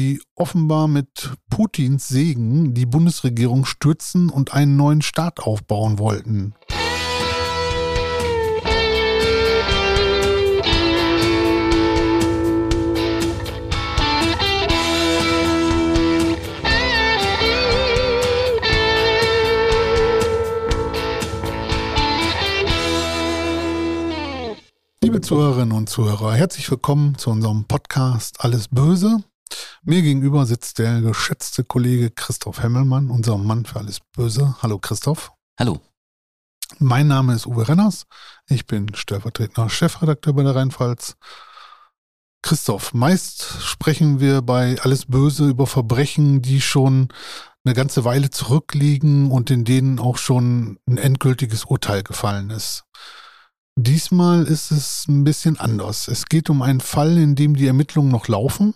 die offenbar mit Putins Segen die Bundesregierung stürzen und einen neuen Staat aufbauen wollten. Liebe Zuhörerinnen und Zuhörer, herzlich willkommen zu unserem Podcast Alles Böse. Mir gegenüber sitzt der geschätzte Kollege Christoph Hemmelmann, unser Mann für alles Böse. Hallo Christoph. Hallo. Mein Name ist Uwe Renners. Ich bin stellvertretender Chefredakteur bei der Rheinpfalz. Christoph, meist sprechen wir bei Alles Böse über Verbrechen, die schon eine ganze Weile zurückliegen und in denen auch schon ein endgültiges Urteil gefallen ist. Diesmal ist es ein bisschen anders. Es geht um einen Fall, in dem die Ermittlungen noch laufen.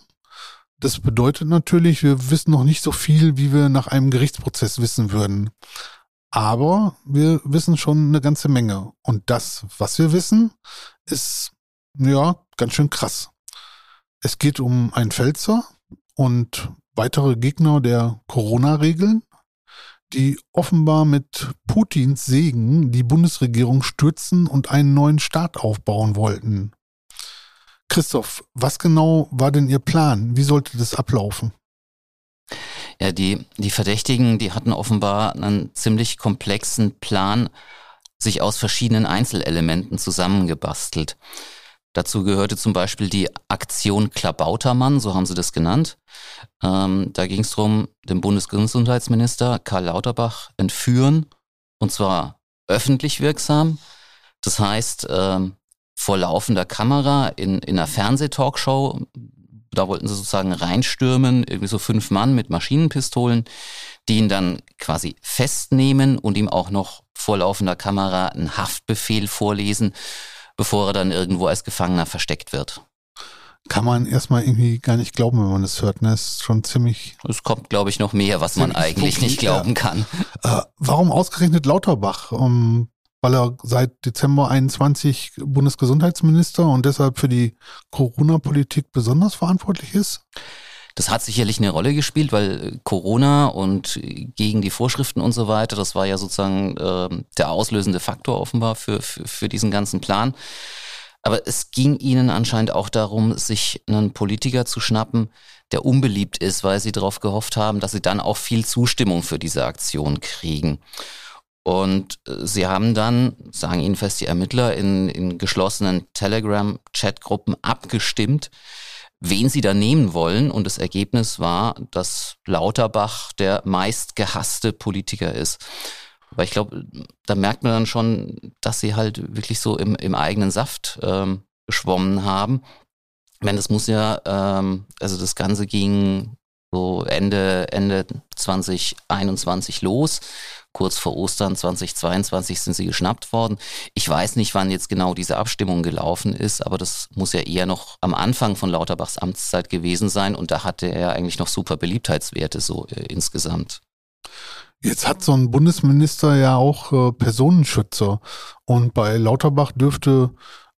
Das bedeutet natürlich, wir wissen noch nicht so viel, wie wir nach einem Gerichtsprozess wissen würden. Aber wir wissen schon eine ganze Menge. Und das, was wir wissen, ist, ja, ganz schön krass. Es geht um einen Pfälzer und weitere Gegner der Corona-Regeln die offenbar mit Putins Segen die Bundesregierung stürzen und einen neuen Staat aufbauen wollten. Christoph, was genau war denn Ihr Plan? Wie sollte das ablaufen? Ja, die, die Verdächtigen, die hatten offenbar einen ziemlich komplexen Plan sich aus verschiedenen Einzelelementen zusammengebastelt. Dazu gehörte zum Beispiel die Aktion Klabautermann, so haben sie das genannt. Ähm, da ging es darum, den Bundesgesundheitsminister Karl Lauterbach entführen, und zwar öffentlich wirksam. Das heißt, ähm, vor laufender Kamera in, in einer Fernsehtalkshow, da wollten sie sozusagen reinstürmen, irgendwie so fünf Mann mit Maschinenpistolen, die ihn dann quasi festnehmen und ihm auch noch vor laufender Kamera einen Haftbefehl vorlesen bevor er dann irgendwo als Gefangener versteckt wird. Kann man erstmal irgendwie gar nicht glauben, wenn man das hört. Ne? Das ist schon ziemlich. Es kommt, glaube ich, noch mehr, was man eigentlich nicht glauben kann. Äh, warum ausgerechnet Lauterbach? Um, weil er seit Dezember 21 Bundesgesundheitsminister und deshalb für die Corona-Politik besonders verantwortlich ist? Das hat sicherlich eine Rolle gespielt, weil Corona und gegen die Vorschriften und so weiter, das war ja sozusagen äh, der auslösende Faktor offenbar für, für, für diesen ganzen Plan. Aber es ging ihnen anscheinend auch darum, sich einen Politiker zu schnappen, der unbeliebt ist, weil sie darauf gehofft haben, dass sie dann auch viel Zustimmung für diese Aktion kriegen. Und äh, sie haben dann, sagen ihnen fest die Ermittler, in, in geschlossenen Telegram-Chatgruppen abgestimmt, wen sie da nehmen wollen. Und das Ergebnis war, dass Lauterbach der meistgehasste Politiker ist. Weil ich glaube, da merkt man dann schon, dass sie halt wirklich so im, im eigenen Saft ähm, geschwommen haben. Ich meine, das muss ja, ähm, also das Ganze ging so Ende, Ende 2021 los kurz vor Ostern 2022 sind sie geschnappt worden. Ich weiß nicht, wann jetzt genau diese Abstimmung gelaufen ist, aber das muss ja eher noch am Anfang von Lauterbachs Amtszeit gewesen sein und da hatte er eigentlich noch super Beliebtheitswerte so äh, insgesamt. Jetzt hat so ein Bundesminister ja auch äh, Personenschützer und bei Lauterbach dürfte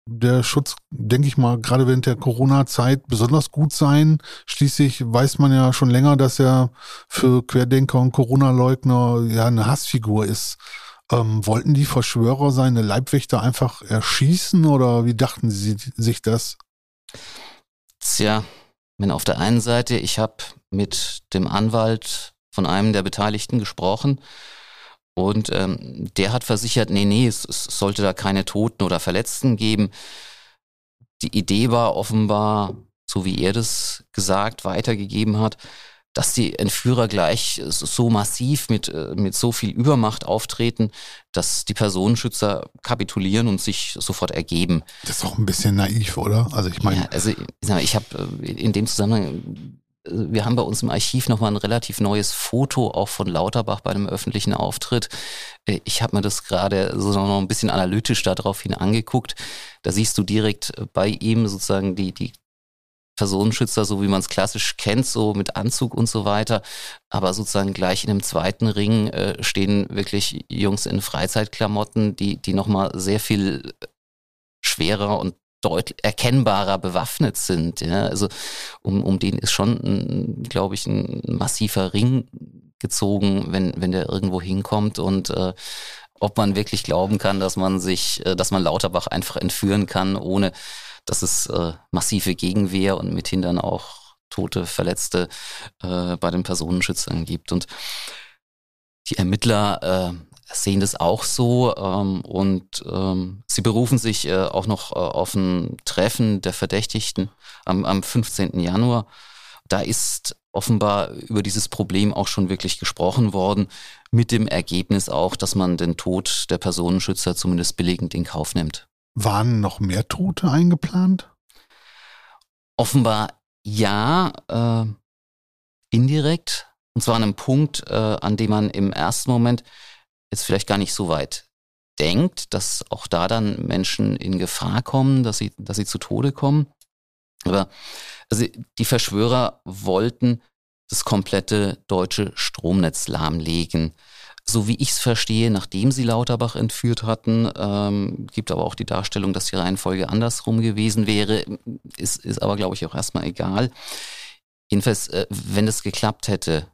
der Schutz, denke ich mal, gerade während der Corona-Zeit besonders gut sein. Schließlich weiß man ja schon länger, dass er für Querdenker und Corona-Leugner ja eine Hassfigur ist. Ähm, wollten die Verschwörer seine Leibwächter einfach erschießen oder wie dachten sie sich das? Tja, wenn auf der einen Seite, ich habe mit dem Anwalt von einem der Beteiligten gesprochen und ähm, der hat versichert, nee, nee, es, es sollte da keine Toten oder Verletzten geben. Die Idee war offenbar, so wie er das gesagt, weitergegeben hat, dass die Entführer gleich so massiv mit, äh, mit so viel Übermacht auftreten, dass die Personenschützer kapitulieren und sich sofort ergeben. Das ist doch ein bisschen naiv, oder? Also ich meine. Ja, also ich habe äh, in dem Zusammenhang wir haben bei uns im Archiv nochmal ein relativ neues Foto auch von Lauterbach bei einem öffentlichen Auftritt. Äh, ich habe mir das gerade so noch ein bisschen analytisch daraufhin angeguckt. Da siehst du direkt bei ihm sozusagen die, die Personenschützer, so wie man es klassisch kennt, so mit Anzug und so weiter. Aber sozusagen gleich in dem zweiten Ring äh, stehen wirklich Jungs in Freizeitklamotten, die, die nochmal sehr viel schwerer und deutlich erkennbarer bewaffnet sind. Ja? Also um, um den ist schon, glaube ich, ein massiver Ring gezogen, wenn, wenn der irgendwo hinkommt und äh, ob man wirklich glauben kann, dass man sich, äh, dass man Lauterbach einfach entführen kann, ohne dass es äh, massive Gegenwehr und mithin dann auch Tote, Verletzte äh, bei den Personenschützern gibt. Und die Ermittler äh, sehen das auch so ähm, und ähm, sie berufen sich äh, auch noch äh, auf ein Treffen der Verdächtigten am, am 15. Januar. Da ist offenbar über dieses Problem auch schon wirklich gesprochen worden, mit dem Ergebnis auch, dass man den Tod der Personenschützer zumindest billigend in Kauf nimmt. Waren noch mehr Tote eingeplant? Offenbar ja, äh, indirekt. Und zwar an einem Punkt, äh, an dem man im ersten Moment jetzt vielleicht gar nicht so weit denkt, dass auch da dann Menschen in Gefahr kommen, dass sie, dass sie zu Tode kommen. Aber also die Verschwörer wollten das komplette deutsche Stromnetz lahmlegen. So wie ich es verstehe, nachdem sie Lauterbach entführt hatten, ähm, gibt aber auch die Darstellung, dass die Reihenfolge andersrum gewesen wäre. Ist, ist aber, glaube ich, auch erstmal egal. Jedenfalls, äh, wenn es geklappt hätte,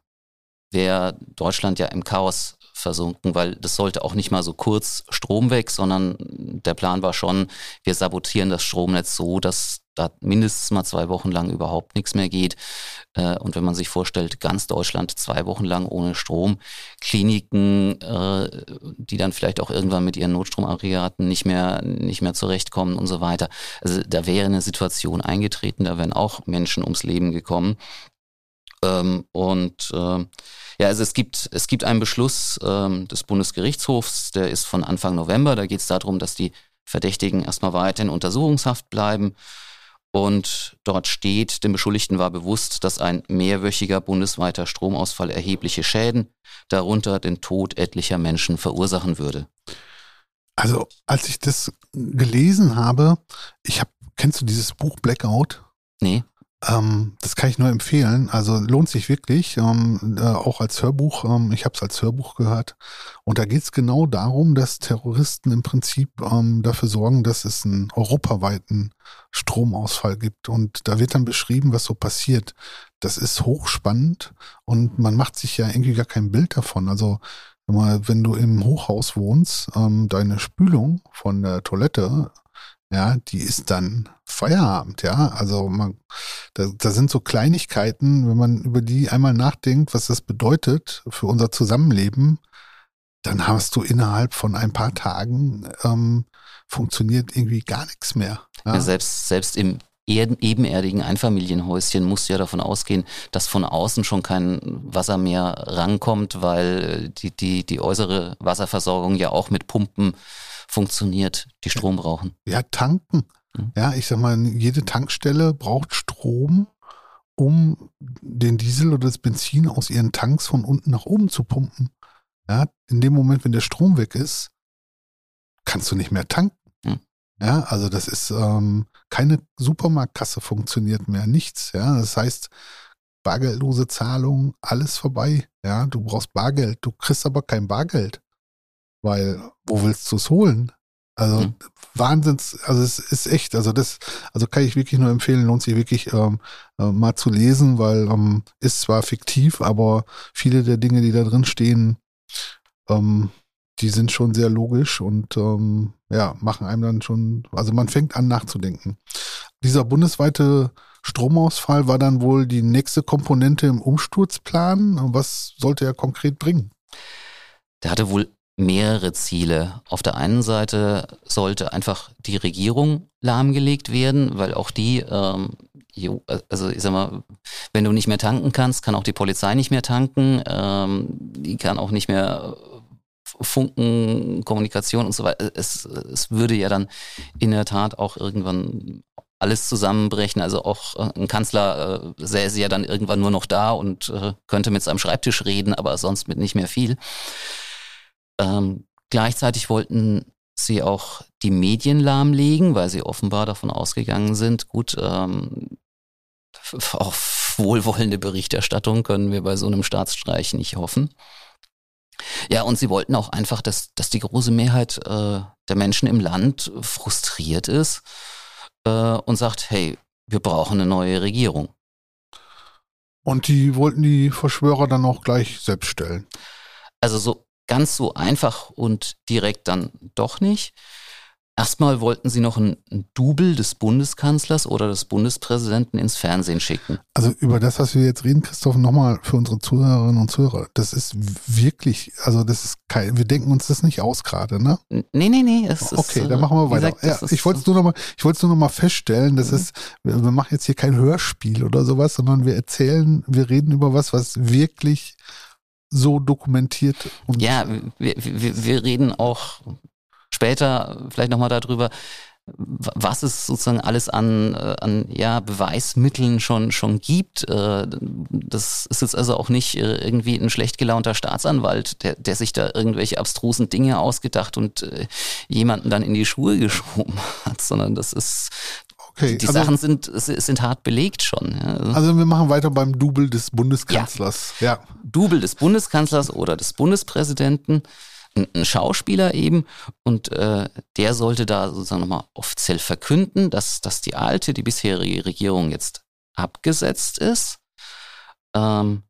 wäre Deutschland ja im Chaos versunken, weil das sollte auch nicht mal so kurz Strom weg, sondern der Plan war schon, wir sabotieren das Stromnetz so, dass da mindestens mal zwei Wochen lang überhaupt nichts mehr geht. Äh, und wenn man sich vorstellt, ganz Deutschland zwei Wochen lang ohne Strom, Kliniken, äh, die dann vielleicht auch irgendwann mit ihren Notstromaggregaten nicht mehr, nicht mehr zurechtkommen und so weiter. Also da wäre eine Situation eingetreten, da wären auch Menschen ums Leben gekommen. Ähm, und äh, ja, also es gibt, es gibt einen Beschluss ähm, des Bundesgerichtshofs, der ist von Anfang November. Da geht es darum, dass die Verdächtigen erstmal weiter in Untersuchungshaft bleiben. Und dort steht, dem Beschuldigten war bewusst, dass ein mehrwöchiger bundesweiter Stromausfall erhebliche Schäden, darunter den Tod etlicher Menschen verursachen würde. Also, als ich das gelesen habe, ich habe, kennst du dieses Buch Blackout? Nee. Ähm, das kann ich nur empfehlen. Also lohnt sich wirklich, ähm, äh, auch als Hörbuch. Ähm, ich habe es als Hörbuch gehört. Und da geht es genau darum, dass Terroristen im Prinzip ähm, dafür sorgen, dass es einen europaweiten Stromausfall gibt. Und da wird dann beschrieben, was so passiert. Das ist hochspannend und man macht sich ja irgendwie gar kein Bild davon. Also wenn du im Hochhaus wohnst, ähm, deine Spülung von der Toilette ja, die ist dann Feierabend, ja. Also man, da, da sind so Kleinigkeiten, wenn man über die einmal nachdenkt, was das bedeutet für unser Zusammenleben, dann hast du innerhalb von ein paar Tagen ähm, funktioniert irgendwie gar nichts mehr. Ja? Ja, selbst, selbst im ebenerdigen Einfamilienhäuschen musst du ja davon ausgehen, dass von außen schon kein Wasser mehr rankommt, weil die, die, die äußere Wasserversorgung ja auch mit Pumpen funktioniert, die Strom brauchen. Ja, tanken. Mhm. Ja, ich sag mal, jede Tankstelle braucht Strom, um den Diesel oder das Benzin aus ihren Tanks von unten nach oben zu pumpen. Ja, in dem Moment, wenn der Strom weg ist, kannst du nicht mehr tanken. Ja, also das ist ähm, keine Supermarktkasse funktioniert mehr, nichts. Ja, das heißt, bargeldlose Zahlung, alles vorbei. Ja, du brauchst Bargeld, du kriegst aber kein Bargeld. Weil, wo willst du es holen? Also mhm. Wahnsinns, also es ist echt, also das, also kann ich wirklich nur empfehlen, lohnt sich wirklich ähm, äh, mal zu lesen, weil ähm, ist zwar fiktiv, aber viele der Dinge, die da drin stehen, ähm, die sind schon sehr logisch und ähm, ja, machen einem dann schon, also man fängt an nachzudenken. Dieser bundesweite Stromausfall war dann wohl die nächste Komponente im Umsturzplan. Was sollte er konkret bringen? Der hatte wohl mehrere Ziele. Auf der einen Seite sollte einfach die Regierung lahmgelegt werden, weil auch die, ähm, also ich sag mal, wenn du nicht mehr tanken kannst, kann auch die Polizei nicht mehr tanken, ähm, die kann auch nicht mehr Funken, Kommunikation und so weiter. Es, es würde ja dann in der Tat auch irgendwann alles zusammenbrechen. Also auch äh, ein Kanzler äh, säße ja dann irgendwann nur noch da und äh, könnte mit seinem Schreibtisch reden, aber sonst mit nicht mehr viel. Ähm, gleichzeitig wollten sie auch die Medien lahmlegen, weil sie offenbar davon ausgegangen sind, gut, ähm, auf wohlwollende Berichterstattung können wir bei so einem Staatsstreich nicht hoffen. Ja, und sie wollten auch einfach, dass, dass die große Mehrheit äh, der Menschen im Land frustriert ist äh, und sagt, hey, wir brauchen eine neue Regierung. Und die wollten die Verschwörer dann auch gleich selbst stellen. Also so ganz so einfach und direkt dann doch nicht. Erstmal wollten sie noch ein, ein Double des Bundeskanzlers oder des Bundespräsidenten ins Fernsehen schicken. Also über das, was wir jetzt reden, Christoph, nochmal für unsere Zuhörerinnen und Zuhörer. Das ist wirklich, also das ist kein, wir denken uns das nicht aus gerade, ne? Nee, nee, nee. Es okay, ist, dann machen wir weiter. Gesagt, ja, ich wollte es nur nochmal, ich wollte es nur nochmal feststellen, das mhm. ist, wir, wir machen jetzt hier kein Hörspiel oder sowas, sondern wir erzählen, wir reden über was, was wirklich so dokumentiert. Und ja, wir, wir, wir reden auch später vielleicht nochmal darüber, was es sozusagen alles an, äh, an ja, Beweismitteln schon, schon gibt. Äh, das ist jetzt also auch nicht äh, irgendwie ein schlecht gelaunter Staatsanwalt, der, der sich da irgendwelche abstrusen Dinge ausgedacht und jemanden dann in die Schuhe geschoben hat, sondern das ist Okay, die also, Sachen sind, sind hart belegt schon. Ja. Also wir machen weiter beim Double des Bundeskanzlers. Ja. ja. Double des Bundeskanzlers oder des Bundespräsidenten ein Schauspieler eben und äh, der sollte da sozusagen nochmal offiziell verkünden, dass, dass die alte, die bisherige Regierung jetzt abgesetzt ist. Ähm,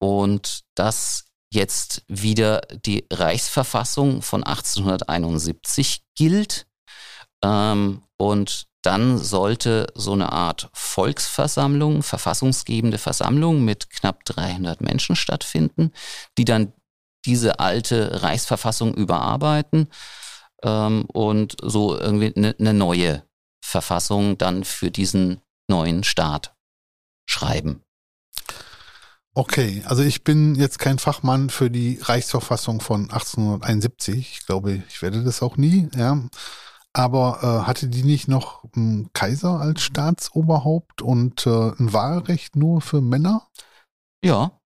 und dass jetzt wieder die Reichsverfassung von 1871 gilt. Ähm, und dann sollte so eine Art Volksversammlung, verfassungsgebende Versammlung mit knapp 300 Menschen stattfinden, die dann diese alte Reichsverfassung überarbeiten ähm, und so irgendwie eine ne neue Verfassung dann für diesen neuen Staat schreiben. Okay, also ich bin jetzt kein Fachmann für die Reichsverfassung von 1871. Ich glaube, ich werde das auch nie, ja. Aber äh, hatte die nicht noch einen Kaiser als Staatsoberhaupt und äh, ein Wahlrecht nur für Männer? Ja.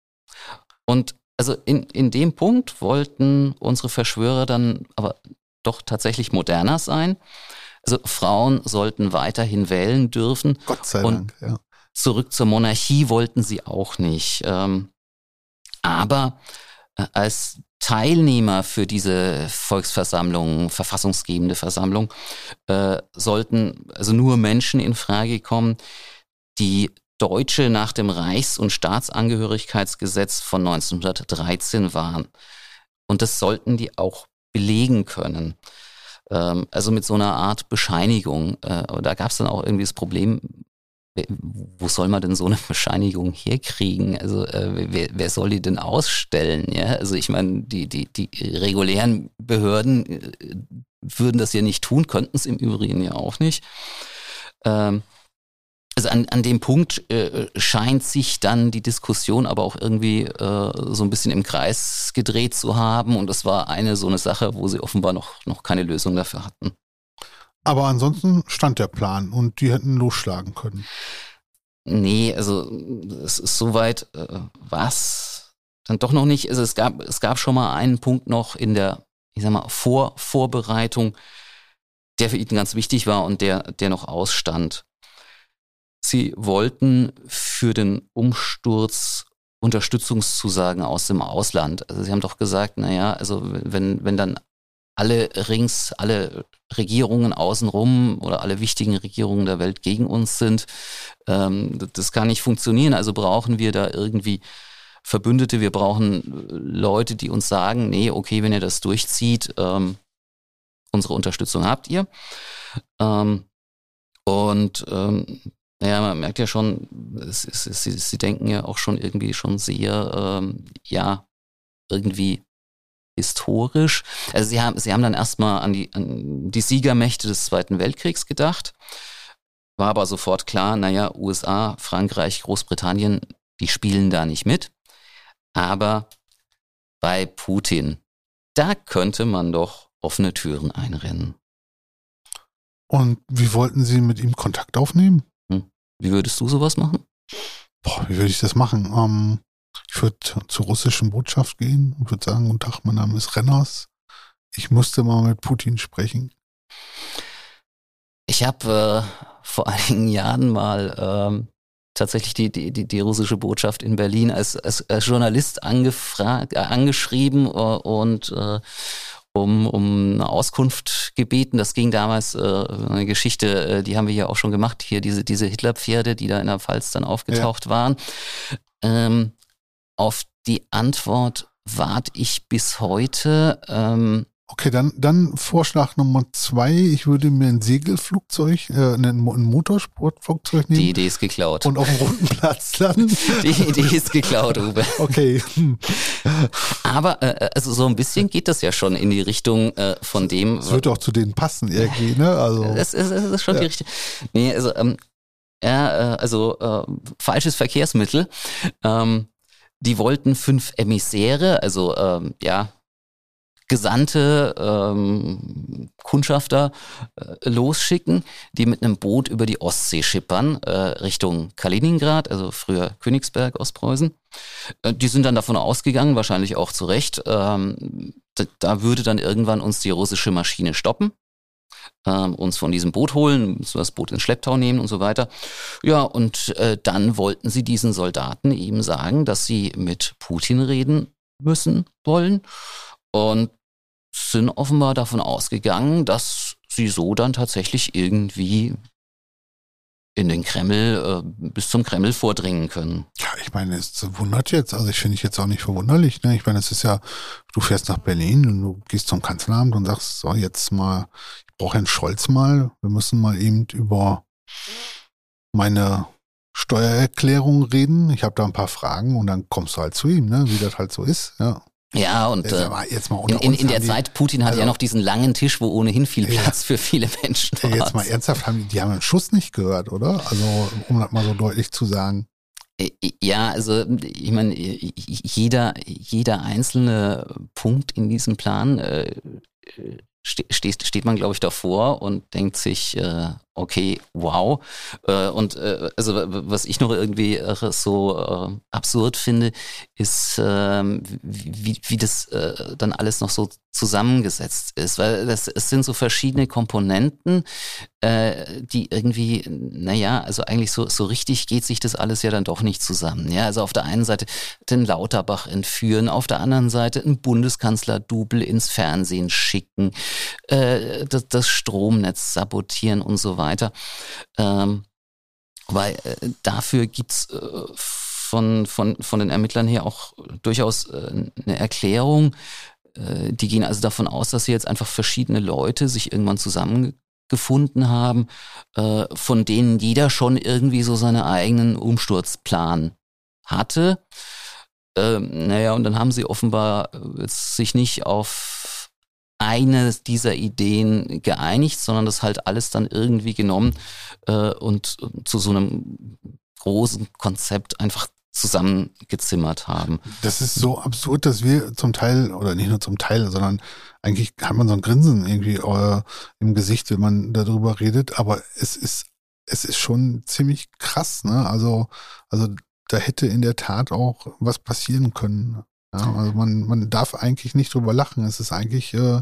Und also in, in dem Punkt wollten unsere Verschwörer dann aber doch tatsächlich moderner sein. Also Frauen sollten weiterhin wählen dürfen. Gott sei Dank, ja. Zurück zur Monarchie wollten sie auch nicht. Ähm, aber äh, als Teilnehmer für diese Volksversammlung, verfassungsgebende Versammlung, äh, sollten also nur Menschen in Frage kommen, die Deutsche nach dem Reichs- und Staatsangehörigkeitsgesetz von 1913 waren. Und das sollten die auch belegen können. Ähm, also mit so einer Art Bescheinigung. Äh, da gab es dann auch irgendwie das Problem, wo soll man denn so eine Bescheinigung herkriegen? Also äh, wer, wer soll die denn ausstellen? Ja, also ich meine, die, die, die regulären Behörden äh, würden das ja nicht tun, könnten es im Übrigen ja auch nicht. Ähm, also an, an dem Punkt äh, scheint sich dann die Diskussion aber auch irgendwie äh, so ein bisschen im Kreis gedreht zu haben. Und das war eine so eine Sache, wo sie offenbar noch, noch keine Lösung dafür hatten. Aber ansonsten stand der Plan und die hätten losschlagen können. Nee, also es ist soweit äh, was dann doch noch nicht. Also es gab, es gab schon mal einen Punkt noch in der, ich sag mal, Vor Vorbereitung, der für ihn ganz wichtig war und der, der noch ausstand. Sie wollten für den Umsturz Unterstützungszusagen aus dem Ausland. Also Sie haben doch gesagt, naja, also wenn, wenn dann alle rings, alle Regierungen außenrum oder alle wichtigen Regierungen der Welt gegen uns sind, ähm, das kann nicht funktionieren. Also brauchen wir da irgendwie Verbündete, wir brauchen Leute, die uns sagen, nee, okay, wenn ihr das durchzieht, ähm, unsere Unterstützung habt ihr. Ähm, und ähm, naja, man merkt ja schon, es, es, es, sie, sie, denken ja auch schon irgendwie schon sehr, ähm, ja, irgendwie historisch. Also sie haben, sie haben dann erstmal an die, an die Siegermächte des Zweiten Weltkriegs gedacht. War aber sofort klar, naja, USA, Frankreich, Großbritannien, die spielen da nicht mit. Aber bei Putin, da könnte man doch offene Türen einrennen. Und wie wollten Sie mit ihm Kontakt aufnehmen? Wie würdest du sowas machen? Boah, wie würde ich das machen? Ähm, ich würde zur russischen Botschaft gehen und würde sagen, guten Tag, mein Name ist Renners. Ich musste mal mit Putin sprechen. Ich habe äh, vor einigen Jahren mal ähm, tatsächlich die, die, die, die russische Botschaft in Berlin als, als, als Journalist angefragt, äh, angeschrieben äh, und, äh, um, um eine Auskunft gebeten. Das ging damals, äh, eine Geschichte, äh, die haben wir ja auch schon gemacht, hier diese, diese Hitlerpferde, die da in der Pfalz dann aufgetaucht ja. waren. Ähm, auf die Antwort warte ich bis heute. Ähm, Okay, dann, dann Vorschlag Nummer zwei. Ich würde mir ein Segelflugzeug, äh, ein, Motorsportflugzeug nehmen. Die Idee ist geklaut. Und auf dem roten Platz landen. Die Idee ist geklaut, Uwe. Okay. Aber äh, also so ein bisschen geht das ja schon in die Richtung äh, von dem. Es wird auch zu denen passen irgendwie, ne? Also. Das ist, das ist schon ja. die richtige. Nee, also, ähm, ja, äh, also äh, falsches Verkehrsmittel. Ähm, die wollten fünf Emissäre, also ähm, ja, Gesandte, ähm, Kundschafter äh, losschicken, die mit einem Boot über die Ostsee schippern, äh, Richtung Kaliningrad, also früher Königsberg, Ostpreußen. Äh, die sind dann davon ausgegangen, wahrscheinlich auch zu Recht, ähm, da, da, würde dann irgendwann uns die russische Maschine stoppen. Ähm, uns von diesem Boot holen, so das Boot ins Schlepptau nehmen und so weiter. Ja, und äh, dann wollten sie diesen Soldaten eben sagen, dass sie mit Putin reden müssen wollen und sind offenbar davon ausgegangen, dass sie so dann tatsächlich irgendwie in den Kreml, äh, bis zum Kreml vordringen können. Ja, ich meine, es wundert jetzt, also ich finde ich jetzt auch nicht verwunderlich. Ne? Ich meine, es ist ja, du fährst nach Berlin und du gehst zum Kanzleramt und sagst, so, jetzt mal, ich brauche Herrn Scholz mal, wir müssen mal eben über meine Steuererklärung reden. Ich habe da ein paar Fragen und dann kommst du halt zu ihm, ne? wie das halt so ist. Ja. Ja, und äh, in, in, in, der Zeit, Putin hatte also, ja noch diesen langen Tisch, wo ohnehin viel Platz ja, für viele Menschen war. Jetzt mal ernsthaft, haben die, die haben einen Schuss nicht gehört, oder? Also, um das mal so deutlich zu sagen. Äh, ja, also ich meine, jeder, jeder einzelne Punkt in diesem Plan äh, steht, steht man, glaube ich, davor und denkt sich, äh, okay, wow. Äh, und äh, also was ich noch irgendwie äh, so absurd finde, ist, äh, wie, wie das dann alles noch so zusammengesetzt ist, weil das, es sind so verschiedene Komponenten, äh, die irgendwie, naja, also eigentlich so, so richtig geht sich das alles ja dann doch nicht zusammen. Ja, also auf der einen Seite den Lauterbach entführen, auf der anderen Seite einen Bundeskanzler-Double ins Fernsehen schicken, äh, das, das Stromnetz sabotieren und so weiter. Ähm, weil äh, dafür gibt's äh, von, von, von den Ermittlern her auch durchaus äh, eine Erklärung. Äh, die gehen also davon aus, dass sie jetzt einfach verschiedene Leute sich irgendwann zusammengefunden haben, äh, von denen jeder schon irgendwie so seinen eigenen Umsturzplan hatte. Ähm, naja, und dann haben sie offenbar äh, sich nicht auf eine dieser Ideen geeinigt, sondern das halt alles dann irgendwie genommen äh, und zu so einem großen Konzept einfach zusammengezimmert haben. Das ist so absurd, dass wir zum Teil, oder nicht nur zum Teil, sondern eigentlich hat man so ein Grinsen irgendwie äh, im Gesicht, wenn man darüber redet, aber es ist, es ist schon ziemlich krass, ne? Also, also da hätte in der Tat auch was passieren können. Ja, also man, man darf eigentlich nicht drüber lachen. Es ist eigentlich äh,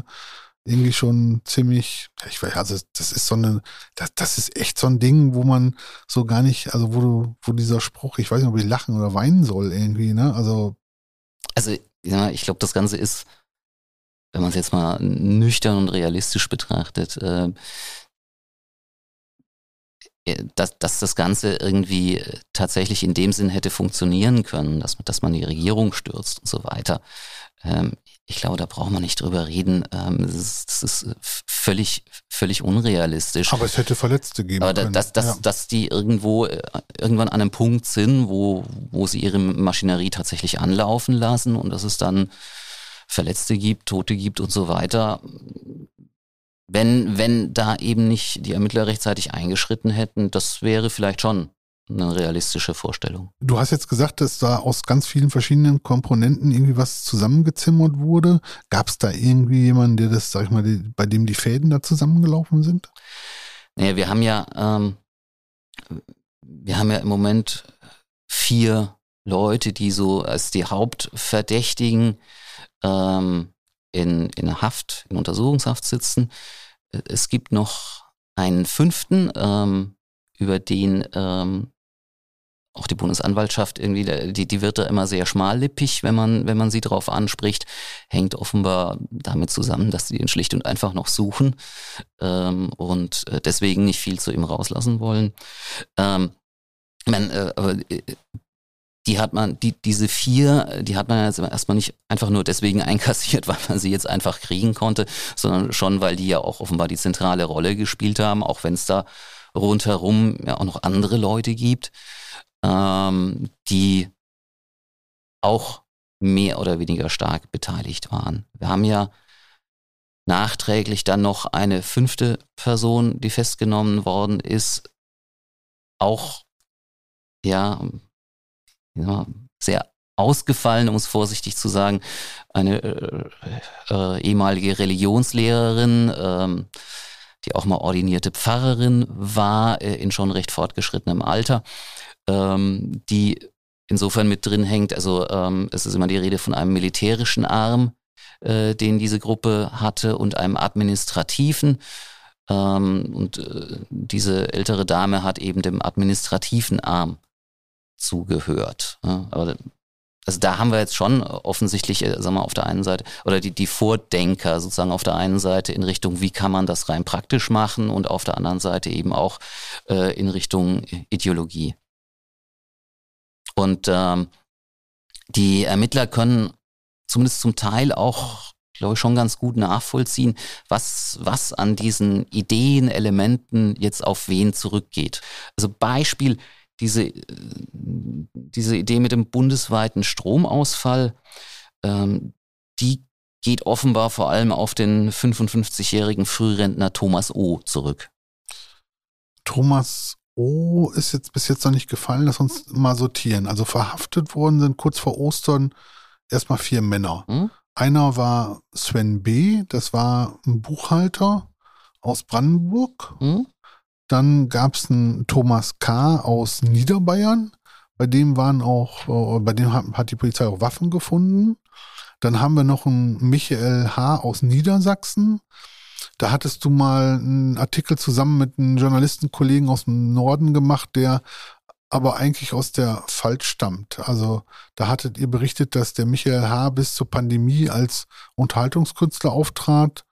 irgendwie schon ziemlich, ich weiß, also das ist so eine, das, das ist echt so ein Ding, wo man so gar nicht, also wo du, wo dieser Spruch, ich weiß nicht, ob ich lachen oder weinen soll irgendwie, ne? Also. Also, ja, ich glaube, das Ganze ist, wenn man es jetzt mal nüchtern und realistisch betrachtet, äh, dass, dass das Ganze irgendwie äh, tatsächlich in dem Sinn hätte funktionieren können, dass, dass man die Regierung stürzt und so weiter. Ähm, ich glaube, da braucht man nicht drüber reden. Ähm, das, ist, das ist äh, völlig, völlig unrealistisch. Aber es hätte Verletzte geben Aber können. Dass, dass, ja. dass die irgendwo irgendwann an einem Punkt sind, wo, wo sie ihre Maschinerie tatsächlich anlaufen lassen und dass es dann Verletzte gibt, Tote gibt und so weiter, wenn, wenn da eben nicht die Ermittler rechtzeitig eingeschritten hätten, das wäre vielleicht schon eine realistische Vorstellung. Du hast jetzt gesagt, dass da aus ganz vielen verschiedenen Komponenten irgendwie was zusammengezimmert wurde. Gab es da irgendwie jemanden, der das, sag ich mal, die, bei dem die Fäden da zusammengelaufen sind? Naja, wir haben ja, ähm, wir haben ja im Moment vier Leute, die so als die Hauptverdächtigen ähm, in, in Haft, in Untersuchungshaft sitzen. Es gibt noch einen fünften, ähm, über den ähm, auch die Bundesanwaltschaft irgendwie, die, die wird da immer sehr schmallippig, wenn man, wenn man sie darauf anspricht, hängt offenbar damit zusammen, dass sie ihn schlicht und einfach noch suchen ähm, und äh, deswegen nicht viel zu ihm rauslassen wollen. Ähm, man, äh, aber äh, die hat man, die, diese vier, die hat man jetzt erstmal nicht einfach nur deswegen einkassiert, weil man sie jetzt einfach kriegen konnte, sondern schon, weil die ja auch offenbar die zentrale Rolle gespielt haben, auch wenn es da rundherum ja auch noch andere Leute gibt ähm, die auch mehr oder weniger stark beteiligt waren. Wir haben ja nachträglich dann noch eine fünfte Person, die festgenommen worden ist, auch ja, sehr ausgefallen, um es vorsichtig zu sagen, eine äh, äh, ehemalige Religionslehrerin, ähm, die auch mal ordinierte Pfarrerin war, äh, in schon recht fortgeschrittenem Alter ähm, die insofern mit drin hängt. Also ähm, es ist immer die Rede von einem militärischen Arm, äh, den diese Gruppe hatte, und einem administrativen. Ähm, und äh, diese ältere Dame hat eben dem administrativen Arm zugehört. Ja, aber also da haben wir jetzt schon offensichtlich, äh, sagen wir, auf der einen Seite, oder die, die Vordenker sozusagen auf der einen Seite in Richtung, wie kann man das rein praktisch machen und auf der anderen Seite eben auch äh, in Richtung Ideologie. Und ähm, die Ermittler können zumindest zum Teil auch, glaube ich, schon ganz gut nachvollziehen, was, was an diesen Ideen, Elementen jetzt auf wen zurückgeht. Also Beispiel, diese, diese Idee mit dem bundesweiten Stromausfall, ähm, die geht offenbar vor allem auf den 55-jährigen Frührentner Thomas O. zurück. Thomas O ist jetzt bis jetzt noch nicht gefallen. Lass uns mal sortieren. Also verhaftet worden sind kurz vor Ostern erstmal vier Männer. Hm? Einer war Sven B., das war ein Buchhalter aus Brandenburg. Hm? Dann gab es einen Thomas K. aus Niederbayern. Bei dem waren auch, äh, bei dem hat, die Polizei auch Waffen gefunden. Dann haben wir noch einen Michael H. aus Niedersachsen. Da hattest du mal einen Artikel zusammen mit einem Journalistenkollegen aus dem Norden gemacht, der aber eigentlich aus der Pfalz stammt. Also da hattet ihr berichtet, dass der Michael H. bis zur Pandemie als Unterhaltungskünstler auftrat.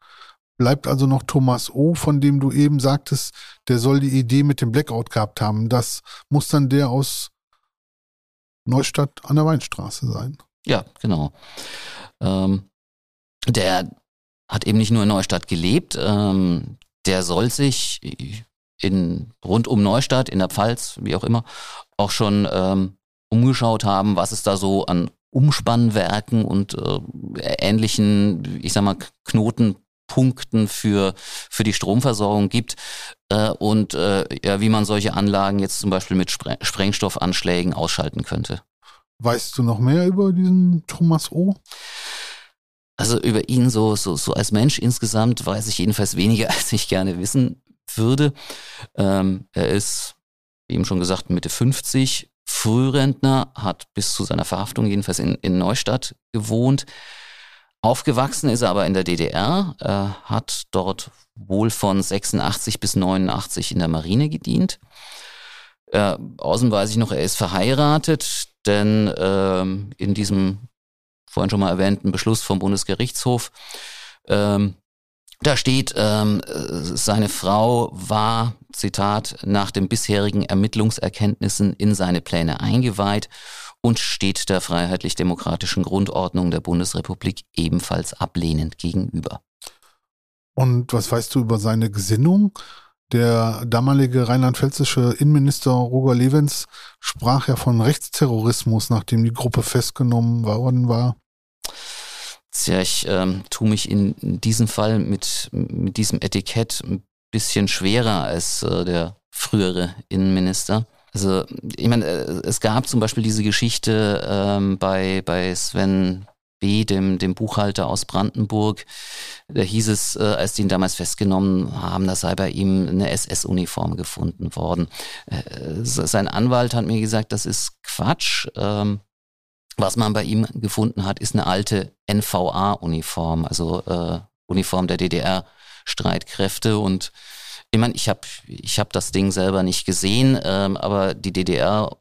Bleibt also noch Thomas O., von dem du eben sagtest, der soll die Idee mit dem Blackout gehabt haben. Das muss dann der aus Neustadt an der Weinstraße sein. Ja, genau. Ähm, der hat eben nicht nur in Neustadt gelebt, ähm, der soll sich in rund um Neustadt, in der Pfalz, wie auch immer, auch schon ähm, umgeschaut haben, was es da so an Umspannwerken und äh, ähnlichen, ich sag mal, Knotenpunkten für, für die Stromversorgung gibt äh, und äh, ja, wie man solche Anlagen jetzt zum Beispiel mit Spre Sprengstoffanschlägen ausschalten könnte. Weißt du noch mehr über diesen Thomas O? Also über ihn so, so, so als Mensch insgesamt weiß ich jedenfalls weniger, als ich gerne wissen würde. Ähm, er ist, wie eben schon gesagt, Mitte 50, Frührentner, hat bis zu seiner Verhaftung jedenfalls in, in Neustadt gewohnt. Aufgewachsen ist er aber in der DDR, er hat dort wohl von 86 bis 89 in der Marine gedient. Äh, außen weiß ich noch, er ist verheiratet, denn ähm, in diesem vorhin schon mal erwähnten Beschluss vom Bundesgerichtshof. Ähm, da steht, ähm, seine Frau war, Zitat, nach den bisherigen Ermittlungserkenntnissen in seine Pläne eingeweiht und steht der freiheitlich-demokratischen Grundordnung der Bundesrepublik ebenfalls ablehnend gegenüber. Und was weißt du über seine Gesinnung? Der damalige rheinland-pfälzische Innenminister Roger Levens sprach ja von Rechtsterrorismus, nachdem die Gruppe festgenommen worden war. Tja, ich ähm, tue mich in, in diesem Fall mit, mit diesem Etikett ein bisschen schwerer als äh, der frühere Innenminister. Also, ich meine, äh, es gab zum Beispiel diese Geschichte ähm, bei, bei Sven B., dem, dem Buchhalter aus Brandenburg. Da hieß es, äh, als die ihn damals festgenommen haben, da sei bei ihm eine SS-Uniform gefunden worden. Äh, sein Anwalt hat mir gesagt, das ist Quatsch. Ähm, was man bei ihm gefunden hat, ist eine alte NVA-Uniform, also äh, Uniform der DDR-Streitkräfte. Und ich meine, ich habe ich hab das Ding selber nicht gesehen, ähm, aber die DDR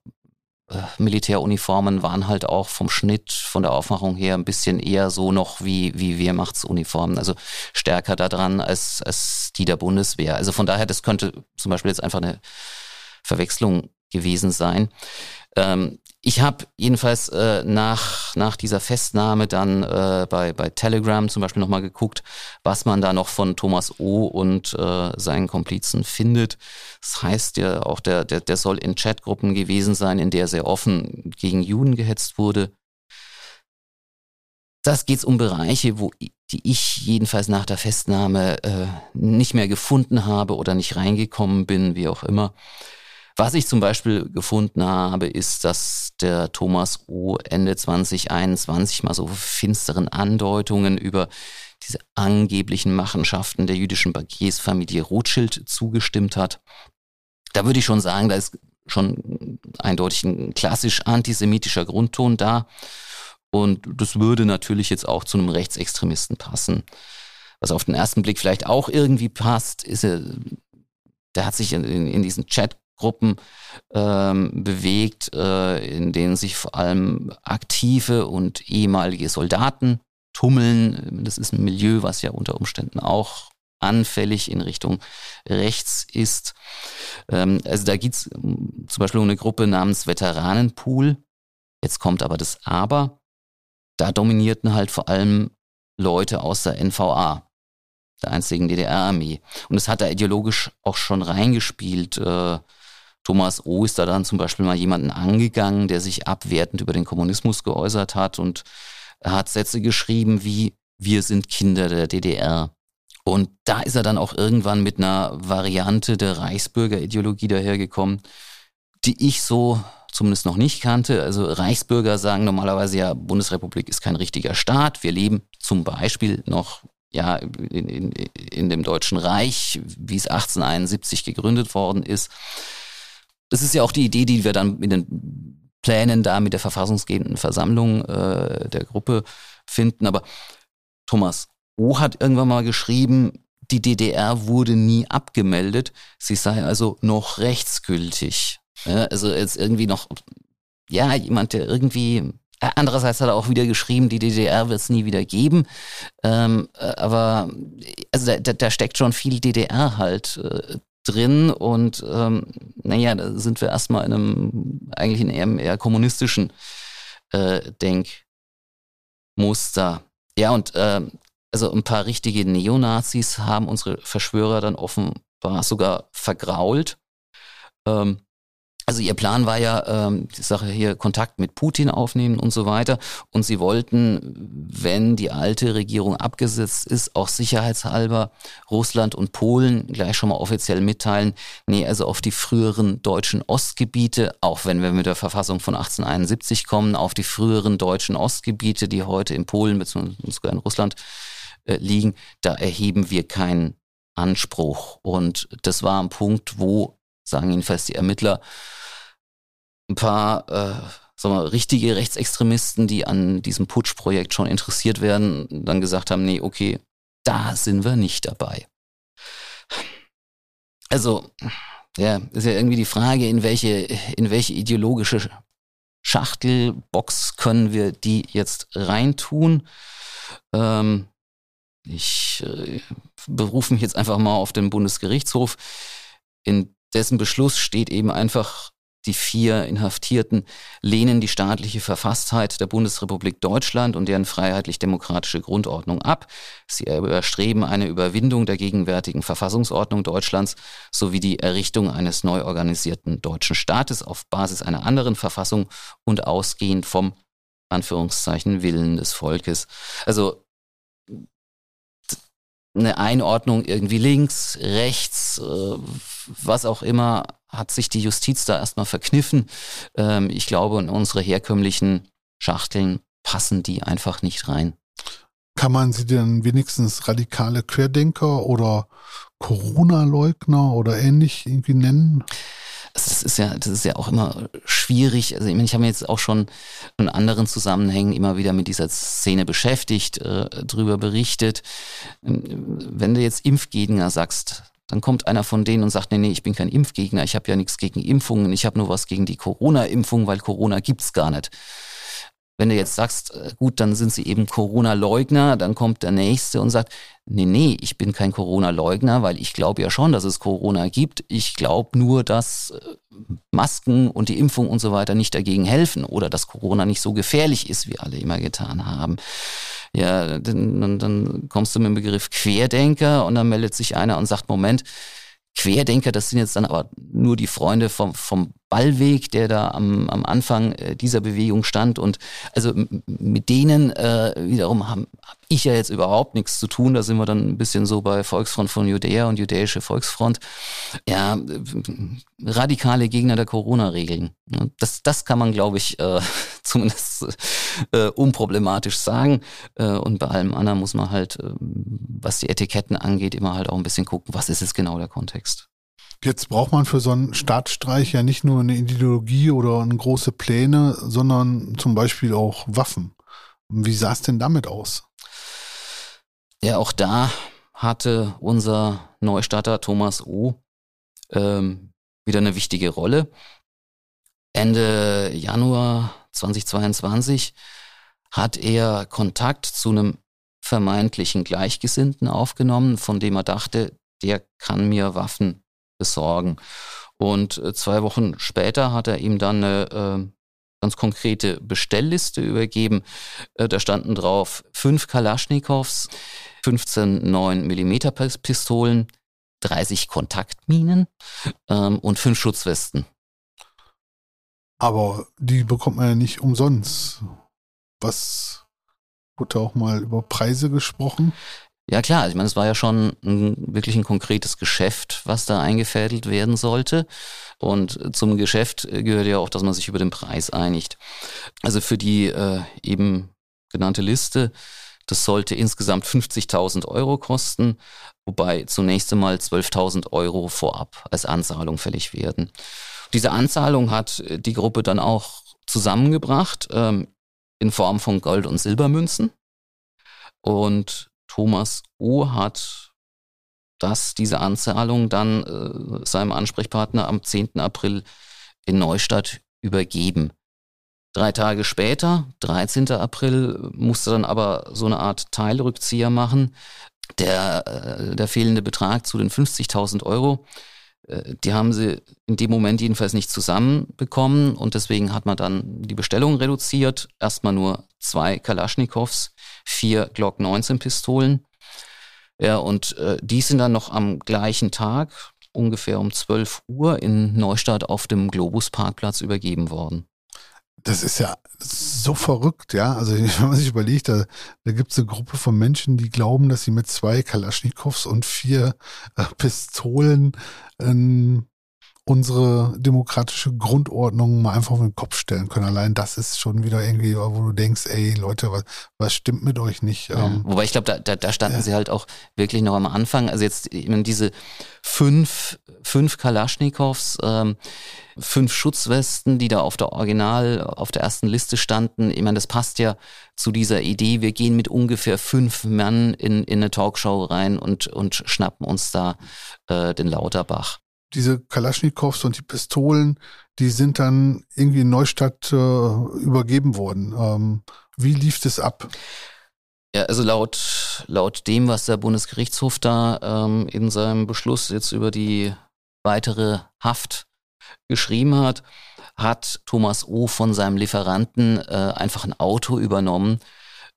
äh, Militäruniformen waren halt auch vom Schnitt, von der Aufmachung her ein bisschen eher so noch wie, wie Wehrmachtsuniformen, also stärker da dran als, als die der Bundeswehr. Also von daher, das könnte zum Beispiel jetzt einfach eine Verwechslung gewesen sein. Ähm, ich habe jedenfalls äh, nach, nach dieser Festnahme dann äh, bei, bei Telegram zum Beispiel nochmal geguckt, was man da noch von Thomas O. und äh, seinen Komplizen findet. Das heißt ja auch, der, der, der soll in Chatgruppen gewesen sein, in der sehr offen gegen Juden gehetzt wurde. Das geht um Bereiche, wo die ich jedenfalls nach der Festnahme äh, nicht mehr gefunden habe oder nicht reingekommen bin, wie auch immer. Was ich zum Beispiel gefunden habe, ist, dass der Thomas O. Ende 2021 mal so finsteren Andeutungen über diese angeblichen Machenschaften der jüdischen Bankiersfamilie Rothschild zugestimmt hat. Da würde ich schon sagen, da ist schon eindeutig ein klassisch antisemitischer Grundton da. Und das würde natürlich jetzt auch zu einem Rechtsextremisten passen. Was auf den ersten Blick vielleicht auch irgendwie passt, ist er, der hat sich in, in diesen Chat Gruppen ähm, bewegt, äh, in denen sich vor allem aktive und ehemalige Soldaten tummeln. Das ist ein Milieu, was ja unter Umständen auch anfällig in Richtung rechts ist. Ähm, also da geht es zum Beispiel eine Gruppe namens Veteranenpool. Jetzt kommt aber das Aber. Da dominierten halt vor allem Leute aus der NVA, der einzigen DDR-Armee. Und es hat da ideologisch auch schon reingespielt. Äh, Thomas O. ist da dann zum Beispiel mal jemanden angegangen, der sich abwertend über den Kommunismus geäußert hat und hat Sätze geschrieben wie wir sind Kinder der DDR. Und da ist er dann auch irgendwann mit einer Variante der Reichsbürgerideologie dahergekommen, die ich so zumindest noch nicht kannte. Also Reichsbürger sagen normalerweise ja, Bundesrepublik ist kein richtiger Staat. Wir leben zum Beispiel noch ja, in, in, in dem Deutschen Reich, wie es 1871 gegründet worden ist. Das ist ja auch die Idee, die wir dann in den Plänen da mit der verfassungsgebenden Versammlung äh, der Gruppe finden. Aber Thomas O. hat irgendwann mal geschrieben, die DDR wurde nie abgemeldet, sie sei also noch rechtsgültig. Ja, also jetzt irgendwie noch, ja, jemand, der irgendwie Andererseits hat er auch wieder geschrieben, die DDR wird es nie wieder geben. Ähm, äh, aber also da, da, steckt schon viel DDR halt äh, drin und ähm, naja, da sind wir erstmal in einem eigentlich in einem eher kommunistischen äh, Denkmuster. Ja, und äh, also ein paar richtige Neonazis haben unsere Verschwörer dann offenbar sogar vergrault. Ähm, also ihr Plan war ja, ähm, die Sache hier Kontakt mit Putin aufnehmen und so weiter. Und sie wollten, wenn die alte Regierung abgesetzt ist, auch sicherheitshalber Russland und Polen gleich schon mal offiziell mitteilen, nee, also auf die früheren deutschen Ostgebiete, auch wenn wir mit der Verfassung von 1871 kommen, auf die früheren deutschen Ostgebiete, die heute in Polen bzw. sogar in Russland äh, liegen, da erheben wir keinen Anspruch. Und das war ein Punkt, wo, sagen jedenfalls die Ermittler, ein paar äh, sagen wir, richtige Rechtsextremisten, die an diesem Putschprojekt schon interessiert werden, dann gesagt haben, nee, okay, da sind wir nicht dabei. Also, ja, ist ja irgendwie die Frage, in welche, in welche ideologische Schachtelbox können wir die jetzt reintun? Ähm, ich äh, berufe mich jetzt einfach mal auf den Bundesgerichtshof. In dessen Beschluss steht eben einfach die vier Inhaftierten lehnen die staatliche Verfasstheit der Bundesrepublik Deutschland und deren freiheitlich-demokratische Grundordnung ab. Sie überstreben eine Überwindung der gegenwärtigen Verfassungsordnung Deutschlands sowie die Errichtung eines neu organisierten deutschen Staates auf Basis einer anderen Verfassung und ausgehend vom Anführungszeichen Willen des Volkes. Also eine Einordnung irgendwie links, rechts, äh, was auch immer, hat sich die Justiz da erstmal verkniffen. Ähm, ich glaube, in unsere herkömmlichen Schachteln passen die einfach nicht rein. Kann man sie denn wenigstens radikale Querdenker oder Corona-Leugner oder ähnlich irgendwie nennen? Das ist ja, das ist ja auch immer schwierig. Also ich, meine, ich habe mir jetzt auch schon in anderen Zusammenhängen immer wieder mit dieser Szene beschäftigt, äh, drüber berichtet. Ähm, wenn du jetzt Impfgegner sagst, dann kommt einer von denen und sagt, nee, nee, ich bin kein Impfgegner, ich habe ja nichts gegen Impfungen, ich habe nur was gegen die Corona-Impfung, weil Corona gibt's gar nicht. Wenn du jetzt sagst, äh, gut, dann sind sie eben Corona-Leugner, dann kommt der Nächste und sagt, nee, nee, ich bin kein Corona-Leugner, weil ich glaube ja schon, dass es Corona gibt. Ich glaube nur, dass äh, Masken und die Impfung und so weiter nicht dagegen helfen oder dass Corona nicht so gefährlich ist, wie alle immer getan haben. Ja, dann, dann kommst du mit dem Begriff Querdenker und dann meldet sich einer und sagt, Moment, Querdenker, das sind jetzt dann aber nur die Freunde vom, vom Ballweg, der da am, am Anfang äh, dieser Bewegung stand. Und also mit denen äh, wiederum habe hab ich ja jetzt überhaupt nichts zu tun. Da sind wir dann ein bisschen so bei Volksfront von Judäa und Judäische Volksfront. Ja, radikale Gegner der Corona-Regeln. Das, das kann man, glaube ich, äh, zumindest äh, unproblematisch sagen. Äh, und bei allem anderen muss man halt, äh, was die Etiketten angeht, immer halt auch ein bisschen gucken, was ist jetzt genau der Kontext. Jetzt braucht man für so einen Staatsstreich ja nicht nur eine Ideologie oder große Pläne, sondern zum Beispiel auch Waffen. Wie sah es denn damit aus? Ja, auch da hatte unser Neustarter Thomas O. Ähm, wieder eine wichtige Rolle. Ende Januar 2022 hat er Kontakt zu einem vermeintlichen Gleichgesinnten aufgenommen, von dem er dachte, der kann mir Waffen besorgen. Und äh, zwei Wochen später hat er ihm dann eine äh, ganz konkrete Bestellliste übergeben. Äh, da standen drauf fünf Kalaschnikows, 15 9 mm Pistolen, 30 Kontaktminen ähm, und fünf Schutzwesten. Aber die bekommt man ja nicht umsonst. Was wurde auch mal über Preise gesprochen? Ja klar, ich meine, es war ja schon ein, wirklich ein konkretes Geschäft, was da eingefädelt werden sollte. Und zum Geschäft gehört ja auch, dass man sich über den Preis einigt. Also für die äh, eben genannte Liste, das sollte insgesamt 50.000 Euro kosten, wobei zunächst einmal 12.000 Euro vorab als Anzahlung fällig werden. Diese Anzahlung hat die Gruppe dann auch zusammengebracht ähm, in Form von Gold- und Silbermünzen. Und Thomas O. hat das, diese Anzahlung dann äh, seinem Ansprechpartner am 10. April in Neustadt übergeben. Drei Tage später, 13. April, musste dann aber so eine Art Teilrückzieher machen. Der, äh, der fehlende Betrag zu den 50.000 Euro, die haben sie in dem Moment jedenfalls nicht zusammenbekommen und deswegen hat man dann die Bestellung reduziert. Erstmal nur zwei Kalaschnikows vier Glock 19 Pistolen. Ja, und äh, die sind dann noch am gleichen Tag, ungefähr um 12 Uhr, in Neustadt auf dem Globus-Parkplatz übergeben worden. Das ist ja so verrückt, ja. Also wenn man sich überlegt, da, da gibt es eine Gruppe von Menschen, die glauben, dass sie mit zwei Kalaschnikows und vier äh, Pistolen ähm, unsere demokratische Grundordnung mal einfach auf den Kopf stellen können. Allein das ist schon wieder irgendwie, wo du denkst, ey Leute, was, was stimmt mit euch nicht? Ja, ähm, wobei ich glaube, da, da, da standen ja. sie halt auch wirklich noch am Anfang. Also jetzt meine, diese fünf, fünf Kalaschnikows, ähm, fünf Schutzwesten, die da auf der Original, auf der ersten Liste standen. Ich meine, das passt ja zu dieser Idee. Wir gehen mit ungefähr fünf Mann in, in eine Talkshow rein und, und schnappen uns da äh, den Lauterbach diese Kalaschnikows und die Pistolen, die sind dann irgendwie in Neustadt äh, übergeben worden. Ähm, wie lief das ab? Ja, also laut, laut dem, was der Bundesgerichtshof da ähm, in seinem Beschluss jetzt über die weitere Haft geschrieben hat, hat Thomas O. von seinem Lieferanten äh, einfach ein Auto übernommen,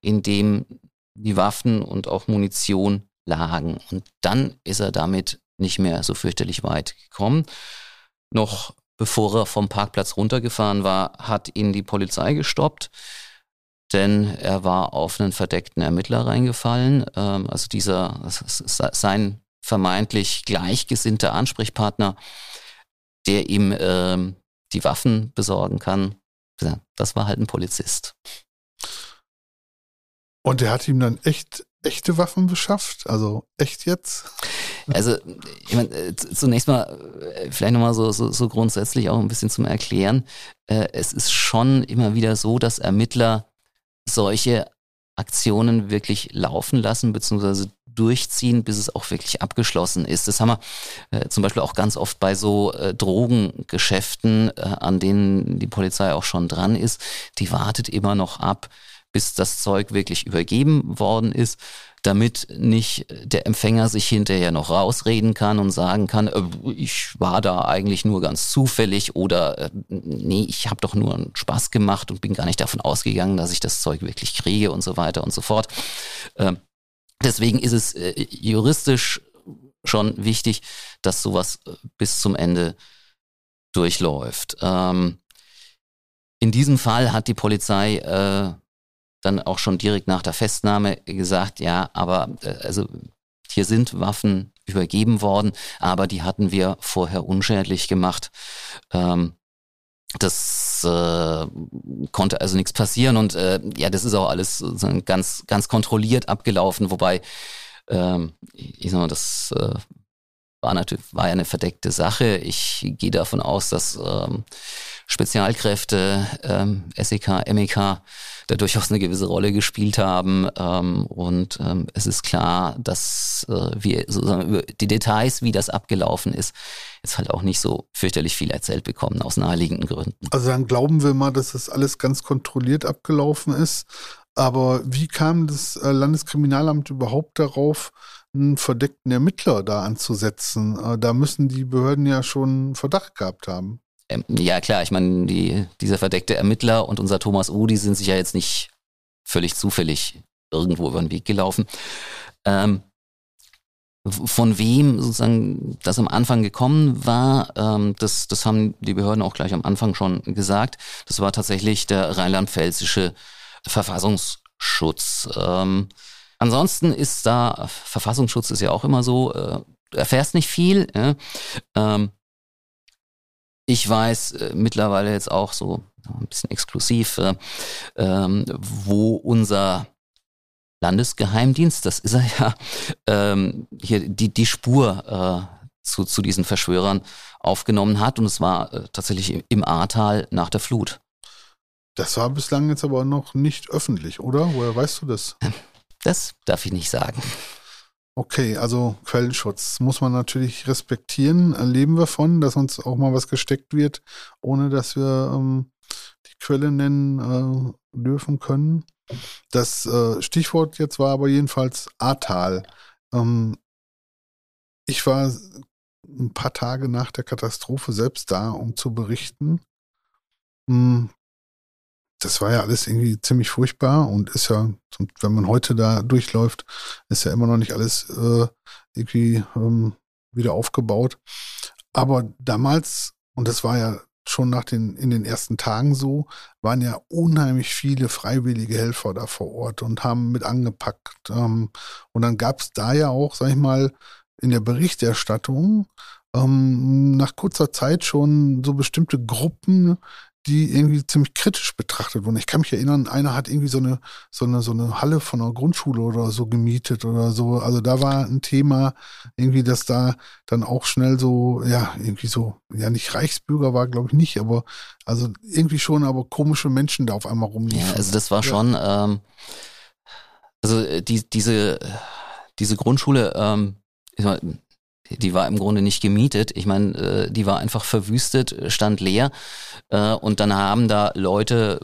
in dem die Waffen und auch Munition lagen. Und dann ist er damit nicht mehr so fürchterlich weit gekommen. Noch bevor er vom Parkplatz runtergefahren war, hat ihn die Polizei gestoppt, denn er war auf einen verdeckten Ermittler reingefallen. Ähm, also dieser, sein vermeintlich gleichgesinnter Ansprechpartner, der ihm ähm, die Waffen besorgen kann, das war halt ein Polizist. Und der hat ihm dann echt echte Waffen beschafft? Also echt jetzt? Also, ich meine, äh, zunächst mal, äh, vielleicht nochmal so, so, so grundsätzlich auch ein bisschen zum Erklären. Äh, es ist schon immer wieder so, dass Ermittler solche Aktionen wirklich laufen lassen, beziehungsweise durchziehen, bis es auch wirklich abgeschlossen ist. Das haben wir äh, zum Beispiel auch ganz oft bei so äh, Drogengeschäften, äh, an denen die Polizei auch schon dran ist. Die wartet immer noch ab, bis das Zeug wirklich übergeben worden ist, damit nicht der Empfänger sich hinterher noch rausreden kann und sagen kann, äh, ich war da eigentlich nur ganz zufällig oder äh, nee, ich habe doch nur einen Spaß gemacht und bin gar nicht davon ausgegangen, dass ich das Zeug wirklich kriege und so weiter und so fort. Ähm, deswegen ist es äh, juristisch schon wichtig, dass sowas bis zum Ende durchläuft. Ähm, in diesem Fall hat die Polizei dann auch schon direkt nach der Festnahme gesagt, ja, aber äh, also hier sind Waffen übergeben worden, aber die hatten wir vorher unschädlich gemacht. Ähm, das äh, konnte also nichts passieren und äh, ja, das ist auch alles ganz, ganz kontrolliert abgelaufen, wobei ähm, ich sag mal, das äh, war natürlich war ja eine verdeckte Sache. Ich gehe davon aus, dass ähm, Spezialkräfte, ähm, SEK, MEK, da durchaus eine gewisse Rolle gespielt haben. Ähm, und ähm, es ist klar, dass äh, wir sozusagen über die Details, wie das abgelaufen ist, jetzt halt auch nicht so fürchterlich viel erzählt bekommen, aus naheliegenden Gründen. Also dann glauben wir mal, dass das alles ganz kontrolliert abgelaufen ist. Aber wie kam das äh, Landeskriminalamt überhaupt darauf, einen verdeckten Ermittler da anzusetzen? Äh, da müssen die Behörden ja schon Verdacht gehabt haben. Ähm, ja, klar, ich meine, die, dieser verdeckte Ermittler und unser Thomas U, die sind sich ja jetzt nicht völlig zufällig irgendwo über den Weg gelaufen. Ähm, von wem sozusagen das am Anfang gekommen war, ähm, das, das haben die Behörden auch gleich am Anfang schon gesagt. Das war tatsächlich der rheinland-pfälzische Verfassungsschutz. Ähm, ansonsten ist da, Verfassungsschutz ist ja auch immer so, äh, du erfährst nicht viel. Ja? Ähm, ich weiß äh, mittlerweile jetzt auch so ein bisschen exklusiv, äh, ähm, wo unser Landesgeheimdienst, das ist er ja, ähm, hier die, die Spur äh, zu, zu diesen Verschwörern aufgenommen hat. Und es war äh, tatsächlich im Ahrtal nach der Flut. Das war bislang jetzt aber noch nicht öffentlich, oder? Woher weißt du das? Das darf ich nicht sagen. Okay, also Quellenschutz muss man natürlich respektieren. Leben wir von, dass uns auch mal was gesteckt wird, ohne dass wir ähm, die Quelle nennen äh, dürfen können. Das äh, Stichwort jetzt war aber jedenfalls Ahrtal. Ähm, ich war ein paar Tage nach der Katastrophe selbst da, um zu berichten. Hm, das war ja alles irgendwie ziemlich furchtbar und ist ja, wenn man heute da durchläuft, ist ja immer noch nicht alles äh, irgendwie ähm, wieder aufgebaut. Aber damals, und das war ja schon nach den, in den ersten Tagen so, waren ja unheimlich viele freiwillige Helfer da vor Ort und haben mit angepackt. Ähm, und dann gab es da ja auch, sag ich mal, in der Berichterstattung ähm, nach kurzer Zeit schon so bestimmte Gruppen, die irgendwie ziemlich kritisch betrachtet wurden. Ich kann mich erinnern, einer hat irgendwie so eine, so eine, so eine Halle von einer Grundschule oder so gemietet oder so. Also da war ein Thema irgendwie, dass da dann auch schnell so, ja, irgendwie so, ja, nicht Reichsbürger war, glaube ich nicht, aber also irgendwie schon, aber komische Menschen da auf einmal rumliefen. Ja, also das war ja. schon, ähm, also äh, die, diese, diese Grundschule, ähm, die war im Grunde nicht gemietet. Ich meine, äh, die war einfach verwüstet, stand leer. Äh, und dann haben da Leute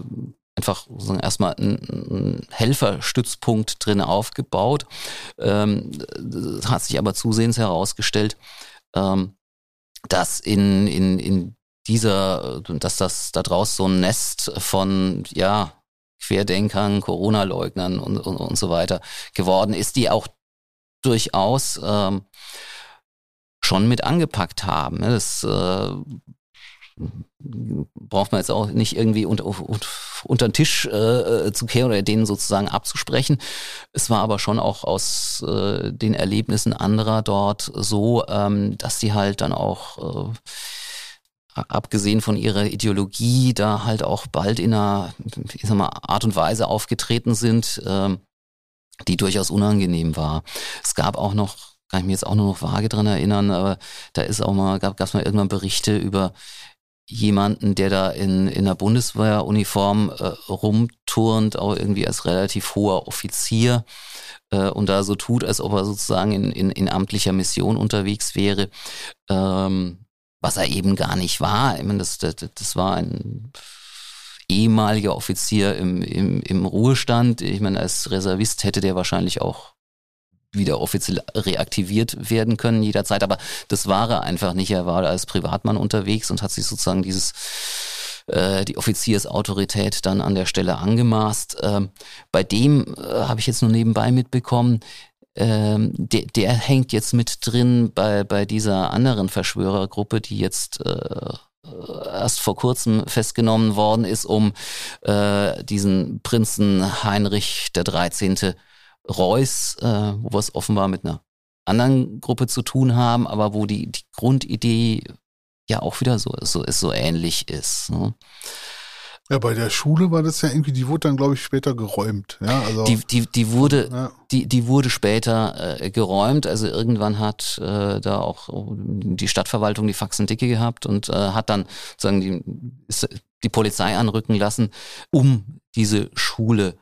einfach erstmal einen Helferstützpunkt drin aufgebaut. Ähm, das hat sich aber zusehends herausgestellt, ähm, dass in, in, in dieser, dass das da draußen so ein Nest von, ja, Querdenkern, Corona-Leugnern und, und, und so weiter geworden ist, die auch durchaus ähm, schon mit angepackt haben. Ne? Das äh, braucht man jetzt auch nicht irgendwie unter, unter den Tisch äh, zu kehren oder denen sozusagen abzusprechen. Es war aber schon auch aus äh, den Erlebnissen anderer dort so, ähm, dass sie halt dann auch äh, abgesehen von ihrer Ideologie da halt auch bald in einer ich sag mal, Art und Weise aufgetreten sind, äh, die durchaus unangenehm war. Es gab auch noch kann ich mir jetzt auch nur noch vage dran erinnern, aber da ist auch mal, gab es mal irgendwann Berichte über jemanden, der da in, in der Bundeswehruniform äh, rumturnt, auch irgendwie als relativ hoher Offizier äh, und da so tut, als ob er sozusagen in, in, in amtlicher Mission unterwegs wäre, ähm, was er eben gar nicht war. Ich meine, das, das, das war ein ehemaliger Offizier im, im, im Ruhestand. Ich meine, als Reservist hätte der wahrscheinlich auch wieder offiziell reaktiviert werden können jederzeit. Aber das war er einfach nicht. Er war als Privatmann unterwegs und hat sich sozusagen dieses äh, die Offiziersautorität dann an der Stelle angemaßt. Ähm, bei dem äh, habe ich jetzt nur nebenbei mitbekommen, ähm, der, der hängt jetzt mit drin bei, bei dieser anderen Verschwörergruppe, die jetzt äh, erst vor kurzem festgenommen worden ist, um äh, diesen Prinzen Heinrich der 13. Reuß, äh, wo wir es offenbar mit einer anderen Gruppe zu tun haben, aber wo die, die Grundidee ja auch wieder so, so, so ähnlich ist. Ne? Ja, bei der Schule war das ja irgendwie, die wurde dann, glaube ich, später geräumt. Ja, also, die, die, die, wurde, ja. die, die wurde später äh, geräumt. Also irgendwann hat äh, da auch die Stadtverwaltung die Faxen dicke gehabt und äh, hat dann sozusagen die, die Polizei anrücken lassen, um diese Schule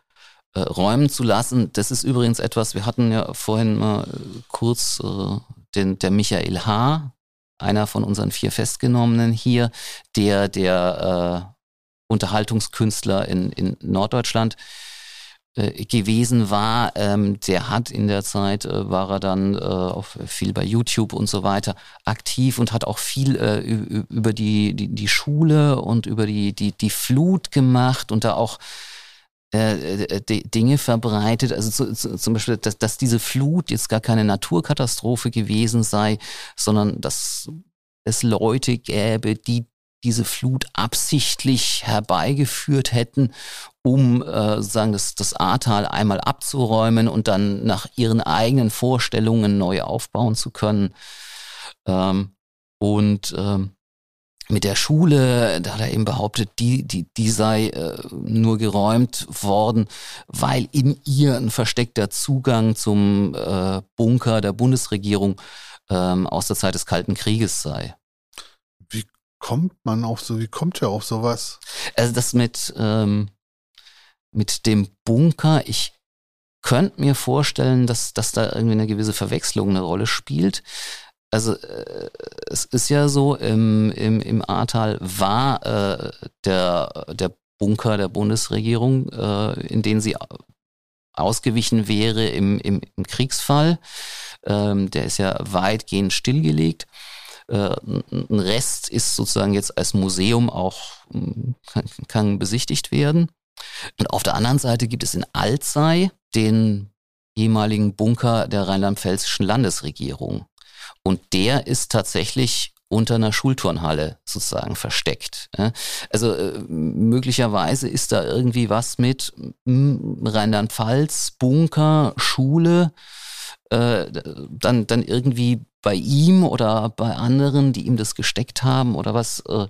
äh, räumen zu lassen. Das ist übrigens etwas, wir hatten ja vorhin mal kurz äh, den, der Michael H., einer von unseren vier Festgenommenen hier, der der äh, Unterhaltungskünstler in, in Norddeutschland äh, gewesen war. Ähm, der hat in der Zeit, äh, war er dann äh, auch viel bei YouTube und so weiter aktiv und hat auch viel äh, über die, die, die Schule und über die, die, die Flut gemacht und da auch äh, äh, Dinge verbreitet, also zu, zu, zum Beispiel, dass, dass diese Flut jetzt gar keine Naturkatastrophe gewesen sei, sondern dass es Leute gäbe, die diese Flut absichtlich herbeigeführt hätten, um äh, sozusagen das, das Ahrtal einmal abzuräumen und dann nach ihren eigenen Vorstellungen neu aufbauen zu können. Ähm, und ähm, mit der Schule, da hat er eben behauptet, die, die, die sei äh, nur geräumt worden, weil in ihr ein versteckter Zugang zum äh, Bunker der Bundesregierung ähm, aus der Zeit des Kalten Krieges sei kommt man auf so, wie kommt er auf sowas? Also das mit, ähm, mit dem Bunker, ich könnte mir vorstellen, dass, dass da irgendwie eine gewisse Verwechslung eine Rolle spielt. Also äh, es ist ja so, im, im, im Ahrtal war äh, der, der Bunker der Bundesregierung, äh, in den sie ausgewichen wäre im, im, im Kriegsfall. Ähm, der ist ja weitgehend stillgelegt. Äh, ein Rest ist sozusagen jetzt als Museum auch, kann, kann besichtigt werden. Und auf der anderen Seite gibt es in Alzey den ehemaligen Bunker der rheinland-pfälzischen Landesregierung. Und der ist tatsächlich unter einer Schulturnhalle sozusagen versteckt. Also äh, möglicherweise ist da irgendwie was mit hm, Rheinland-Pfalz, Bunker, Schule, äh, dann, dann irgendwie bei ihm oder bei anderen, die ihm das gesteckt haben oder was, äh,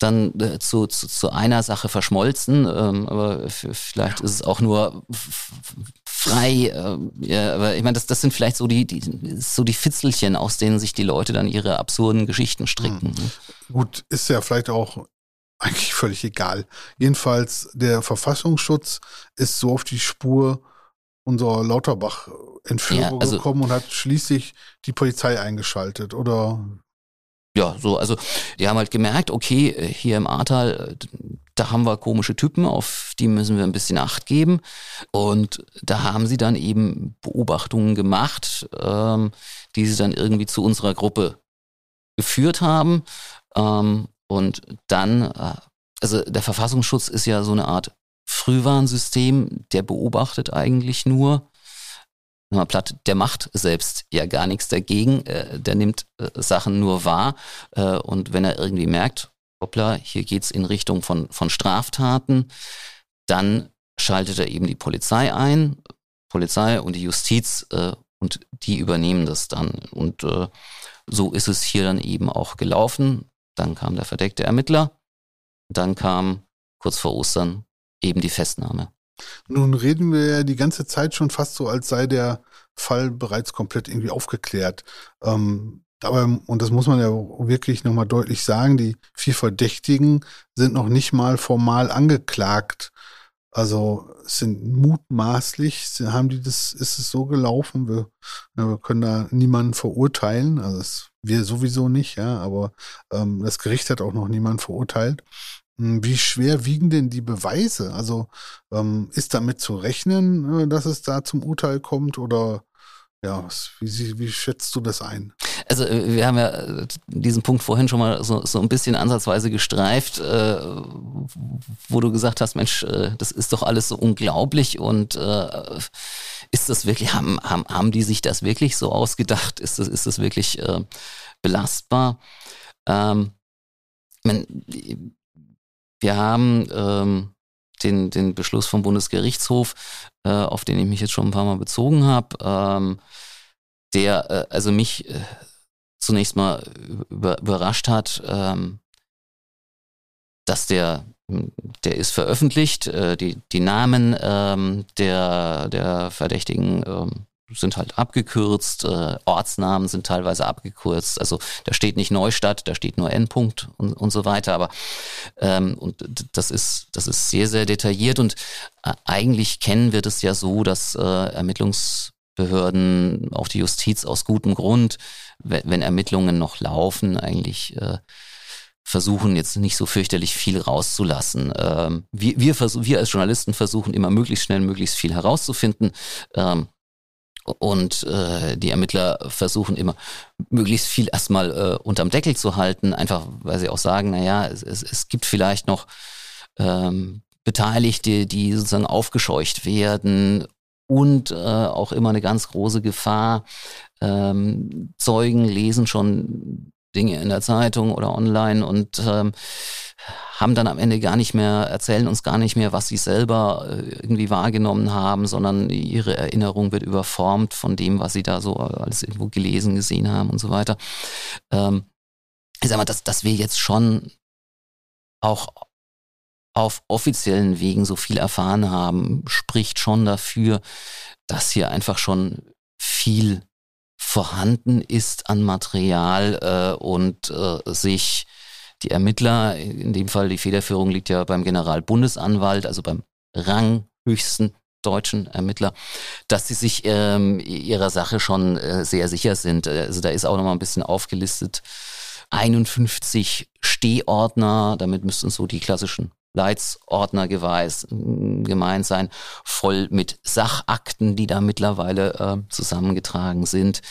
dann zu, zu, zu, einer Sache verschmolzen. Ähm, aber vielleicht ist es auch nur frei. Äh, ja, aber ich meine, das, das sind vielleicht so die, die, so die Fitzelchen, aus denen sich die Leute dann ihre absurden Geschichten stricken. Hm. Gut, ist ja vielleicht auch eigentlich völlig egal. Jedenfalls, der Verfassungsschutz ist so auf die Spur unserer Lauterbach-Entführung ja, also, gekommen und hat schließlich die Polizei eingeschaltet, oder? Ja, so, also die haben halt gemerkt, okay, hier im Ahrtal, da haben wir komische Typen, auf die müssen wir ein bisschen Acht geben. Und da haben sie dann eben Beobachtungen gemacht, ähm, die sie dann irgendwie zu unserer Gruppe geführt haben. Ähm, und dann, äh, also der Verfassungsschutz ist ja so eine Art Frühwarnsystem, der beobachtet eigentlich nur, mal platt, der macht selbst ja gar nichts dagegen, äh, der nimmt äh, Sachen nur wahr äh, und wenn er irgendwie merkt, hoppla, hier geht's in Richtung von, von Straftaten, dann schaltet er eben die Polizei ein, Polizei und die Justiz äh, und die übernehmen das dann. Und äh, so ist es hier dann eben auch gelaufen. Dann kam der verdeckte Ermittler, dann kam kurz vor Ostern eben die Festnahme. Nun reden wir ja die ganze Zeit schon fast so, als sei der Fall bereits komplett irgendwie aufgeklärt. Ähm, aber, und das muss man ja wirklich nochmal deutlich sagen, die vier Verdächtigen sind noch nicht mal formal angeklagt. Also sind mutmaßlich, haben die das, ist es so gelaufen, wir, wir können da niemanden verurteilen, also es, wir sowieso nicht, ja, aber ähm, das Gericht hat auch noch niemanden verurteilt. Hm, wie schwer wiegen denn die Beweise? Also ähm, ist damit zu rechnen, äh, dass es da zum Urteil kommt oder ja, wie, wie schätzt du das ein? Also äh, wir haben ja äh, diesen Punkt vorhin schon mal so, so ein bisschen ansatzweise gestreift, äh, wo du gesagt hast, Mensch, äh, das ist doch alles so unglaublich und äh, ist das wirklich, haben, haben, haben die sich das wirklich so ausgedacht? Ist das, ist das wirklich äh, belastbar? Ähm, ich mein, wir haben ähm, den, den Beschluss vom Bundesgerichtshof, äh, auf den ich mich jetzt schon ein paar Mal bezogen habe, ähm, der äh, also mich äh, zunächst mal über, überrascht hat, ähm, dass der, der ist veröffentlicht, äh, die, die Namen ähm, der, der Verdächtigen ähm, sind halt abgekürzt, äh, Ortsnamen sind teilweise abgekürzt. Also da steht nicht Neustadt, da steht nur Endpunkt und, und so weiter. Aber ähm, und das ist das ist sehr sehr detailliert und äh, eigentlich kennen wir das ja so, dass äh, Ermittlungsbehörden, auch die Justiz aus gutem Grund, wenn, Ermittlungen noch laufen, eigentlich äh, versuchen jetzt nicht so fürchterlich viel rauszulassen. Ähm, wir, wir, wir als Journalisten versuchen immer möglichst schnell möglichst viel herauszufinden. Ähm, und äh, die Ermittler versuchen immer möglichst viel erstmal äh, unterm Deckel zu halten, einfach weil sie auch sagen, naja, es, es, es gibt vielleicht noch ähm, Beteiligte, die sozusagen aufgescheucht werden und äh, auch immer eine ganz große Gefahr. Ähm, Zeugen lesen schon Dinge in der Zeitung oder online und ähm, haben dann am Ende gar nicht mehr, erzählen uns gar nicht mehr, was sie selber äh, irgendwie wahrgenommen haben, sondern ihre Erinnerung wird überformt von dem, was sie da so alles irgendwo gelesen, gesehen haben und so weiter. Ähm, ich sag mal, dass, dass wir jetzt schon auch auf offiziellen Wegen so viel erfahren haben, spricht schon dafür, dass hier einfach schon viel vorhanden ist an Material äh, und äh, sich die Ermittler, in dem Fall die Federführung liegt ja beim Generalbundesanwalt, also beim ranghöchsten deutschen Ermittler, dass sie sich ähm, ihrer Sache schon äh, sehr sicher sind. Also da ist auch nochmal ein bisschen aufgelistet. 51 Stehordner, damit müssten so die klassischen Leitsordner geweiß, gemeint sein, voll mit Sachakten, die da mittlerweile äh, zusammengetragen sind.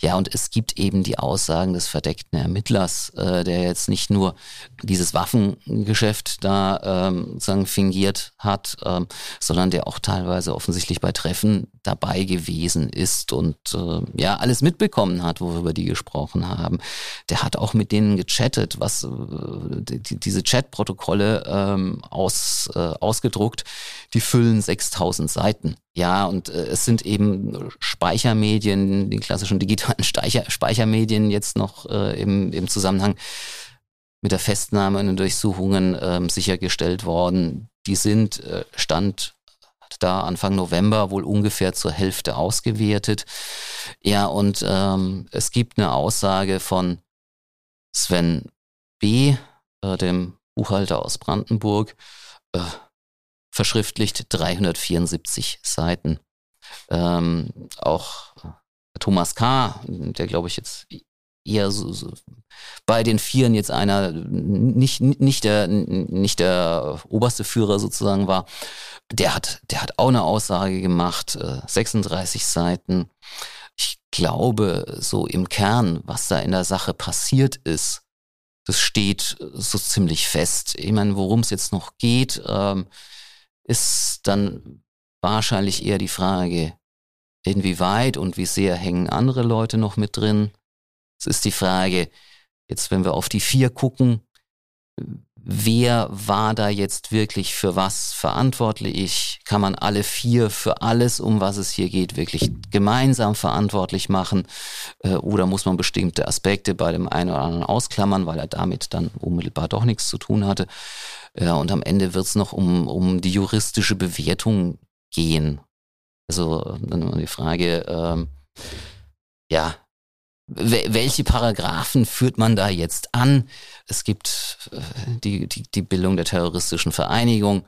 Ja, und es gibt eben die Aussagen des verdeckten Ermittlers, äh, der jetzt nicht nur dieses Waffengeschäft da ähm, sozusagen fingiert hat, ähm, sondern der auch teilweise offensichtlich bei Treffen dabei gewesen ist und äh, ja alles mitbekommen hat, worüber die gesprochen haben. Der hat auch mit denen gechattet, was äh, die, diese Chatprotokolle ähm, aus, äh, ausgedruckt, die füllen 6000 Seiten. Ja, und äh, es sind eben Speichermedien, die klassischen digitalen Speicher, Speichermedien jetzt noch äh, im, im Zusammenhang mit der Festnahme und den Durchsuchungen ähm, sichergestellt worden. Die sind äh, Stand da Anfang November wohl ungefähr zur Hälfte ausgewertet. Ja, und ähm, es gibt eine Aussage von Sven B., äh, dem Buchhalter aus Brandenburg, äh, verschriftlicht 374 Seiten. Ähm, auch Thomas K., der glaube ich jetzt eher so, so bei den Vieren jetzt einer nicht, nicht, der, nicht der oberste Führer sozusagen war, der hat, der hat auch eine Aussage gemacht, 36 äh, Seiten. Ich glaube, so im Kern, was da in der Sache passiert ist, das steht so ziemlich fest. Ich meine, worum es jetzt noch geht, ähm, ist dann wahrscheinlich eher die Frage, inwieweit und wie sehr hängen andere Leute noch mit drin. Es ist die Frage, jetzt wenn wir auf die vier gucken, wer war da jetzt wirklich für was verantwortlich? Kann man alle vier für alles, um was es hier geht, wirklich gemeinsam verantwortlich machen? Äh, oder muss man bestimmte Aspekte bei dem einen oder anderen ausklammern, weil er damit dann unmittelbar doch nichts zu tun hatte? Ja, und am Ende wird es noch um, um die juristische Bewertung gehen. Also dann die Frage, ähm, ja, welche Paragraphen führt man da jetzt an? Es gibt äh, die, die, die Bildung der terroristischen Vereinigung,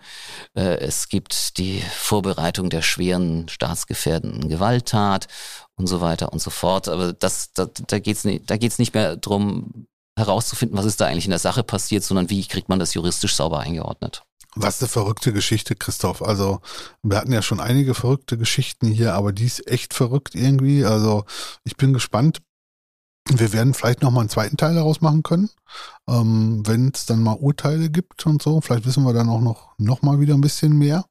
äh, es gibt die Vorbereitung der schweren staatsgefährdenden Gewalttat und so weiter und so fort. Aber das, da, da geht es nicht, da geht's nicht mehr drum herauszufinden, was ist da eigentlich in der Sache passiert, sondern wie kriegt man das juristisch sauber eingeordnet. Was eine verrückte Geschichte, Christoph. Also, wir hatten ja schon einige verrückte Geschichten hier, aber die ist echt verrückt irgendwie. Also, ich bin gespannt. Wir werden vielleicht nochmal einen zweiten Teil daraus machen können, ähm, wenn es dann mal Urteile gibt und so. Vielleicht wissen wir dann auch noch, noch mal wieder ein bisschen mehr.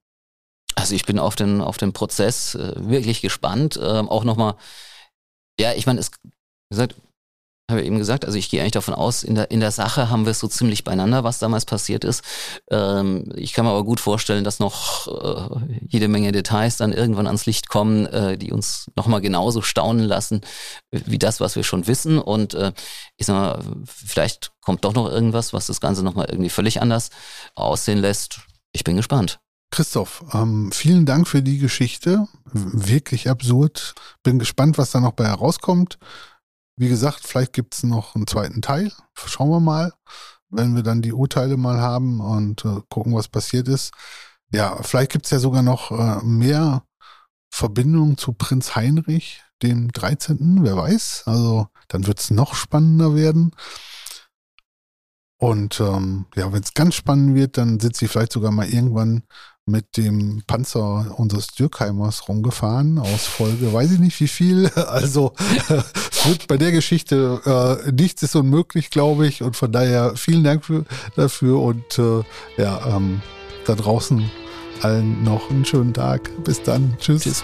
Also ich bin auf den, auf den Prozess äh, wirklich gespannt. Ähm, auch nochmal, ja, ich meine, es, wie gesagt, habe ich eben gesagt, also ich gehe eigentlich davon aus, in der, in der Sache haben wir es so ziemlich beieinander, was damals passiert ist. Ähm, ich kann mir aber gut vorstellen, dass noch äh, jede Menge Details dann irgendwann ans Licht kommen, äh, die uns nochmal genauso staunen lassen, wie das, was wir schon wissen. Und äh, ich sag mal, vielleicht kommt doch noch irgendwas, was das Ganze nochmal irgendwie völlig anders aussehen lässt. Ich bin gespannt. Christoph, ähm, vielen Dank für die Geschichte. Wirklich absurd. Bin gespannt, was da noch bei herauskommt. Wie gesagt, vielleicht gibt es noch einen zweiten Teil. Schauen wir mal, wenn wir dann die Urteile mal haben und äh, gucken, was passiert ist. Ja, vielleicht gibt es ja sogar noch äh, mehr Verbindungen zu Prinz Heinrich, dem 13., wer weiß. Also dann wird es noch spannender werden. Und ähm, ja, wenn es ganz spannend wird, dann sitze ich vielleicht sogar mal irgendwann mit dem Panzer unseres Dürkheimers rumgefahren, aus Folge, weiß ich nicht wie viel. Also wird bei der Geschichte äh, nichts ist unmöglich, glaube ich. Und von daher vielen Dank für, dafür und äh, ja, ähm, da draußen allen noch einen schönen Tag. Bis dann. Tschüss. Tschüss.